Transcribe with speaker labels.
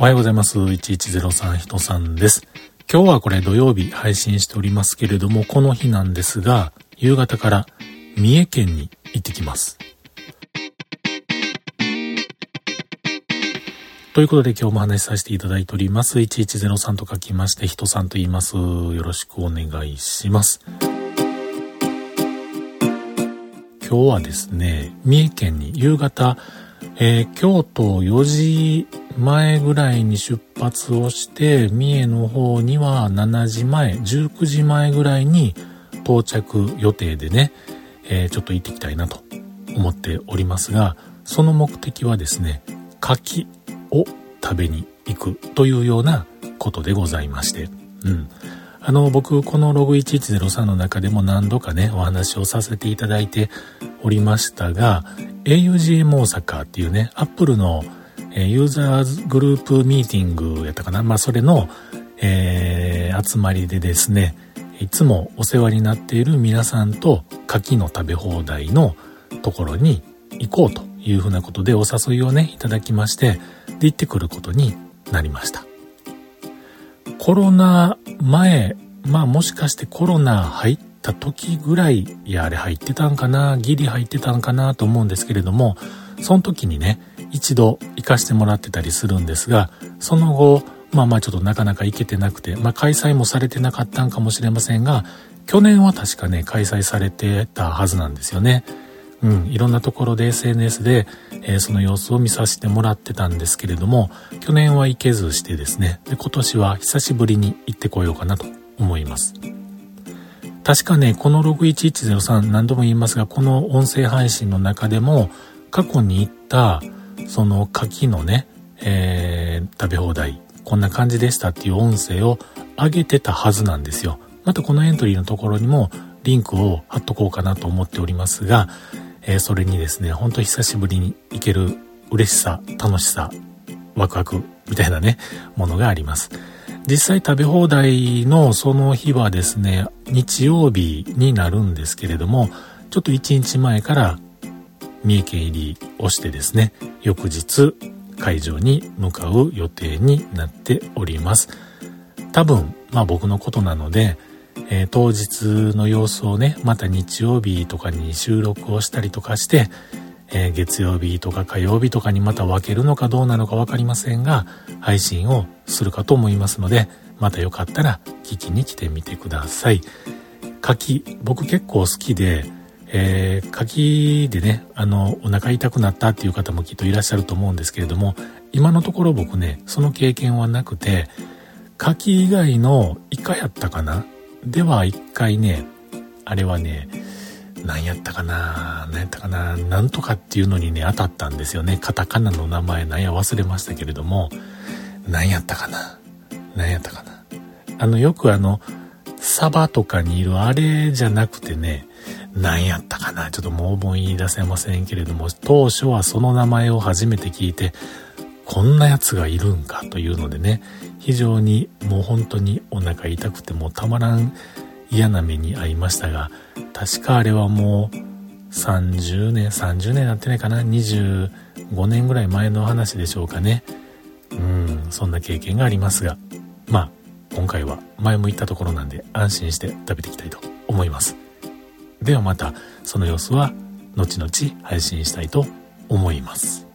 Speaker 1: おはようございます。1103人さんです。今日はこれ土曜日配信しておりますけれども、この日なんですが、夕方から三重県に行ってきます。ということで今日も話しさせていただいております。1103と書きまして、人さんと言います。よろしくお願いします。今日はですね、三重県に夕方、えー、京都4時前ぐらいに出発をして、三重の方には7時前、19時前ぐらいに到着予定でね、えー、ちょっと行ってきたいなと思っておりますが、その目的はですね、柿を食べに行くというようなことでございまして、うん。あの、僕、このログ1103の中でも何度かね、お話をさせていただいておりましたが、augm 大阪っていうね、アップルの、えユーザーズグループミーティングやったかな。まあ、それの、えー、集まりでですね、いつもお世話になっている皆さんと柿の食べ放題のところに行こうというふうなことでお誘いをね、いただきまして、で、行ってくることになりました。コロナ前、まあもしかしてコロナ入った時ぐらい、いや、あれ入ってたんかな、ギリ入ってたんかなと思うんですけれども、その時にね、一度行かしてもらってたりするんですが、その後、まあまあちょっとなかなか行けてなくて、まあ開催もされてなかったんかもしれませんが、去年は確かね、開催されてたはずなんですよね。うん、いろんなところで SNS で、えー、その様子を見させてもらってたんですけれども、去年は行けずしてですね、で今年は久しぶりに行ってこようかなと思います。確かね、この61103何度も言いますが、この音声配信の中でも、過去に行った、その柿のね、えー、食べ放題、こんな感じでしたっていう音声を上げてたはずなんですよ。またこのエントリーのところにもリンクを貼っとこうかなと思っておりますが、えー、それにですね、ほんと久しぶりに行ける嬉しさ、楽しさ、ワクワクみたいなね、ものがあります。実際食べ放題のその日はですね、日曜日になるんですけれども、ちょっと1日前から三重県入りをしてですね、翌日会場に向かう予定になっております。多分、まあ僕のことなので、えー、当日の様子をね、また日曜日とかに収録をしたりとかして、えー、月曜日とか火曜日とかにまた分けるのかどうなのか分かりませんが、配信をするかと思いますので、またよかったら聞きに来てみてください。柿、僕結構好きで、えー、柿でね、あの、お腹痛くなったっていう方もきっといらっしゃると思うんですけれども、今のところ僕ね、その経験はなくて、柿以外のイカやったかな？では一回ね、あれはね、何やったかな？何やったかな？なんとかっていうのにね、当たったんですよね。カタカナの名前何や忘れましたけれども、何やったかな？何やったかな？あの、よくあの、サバとかにいるあれじゃなくてね、何やったかなちょっともう思い出せませんけれども、当初はその名前を初めて聞いて、こんなやつがいるんかというのでね、非常にもう本当にお腹痛くてもたまらん嫌な目に遭いましたが、確かあれはもう30年、30年なってないかな ?25 年ぐらい前の話でしょうかね。うん、そんな経験がありますが、まあ、今回は前も言ったところなんで安心して食べていきたいと思います。ではまたその様子は後々配信したいと思います。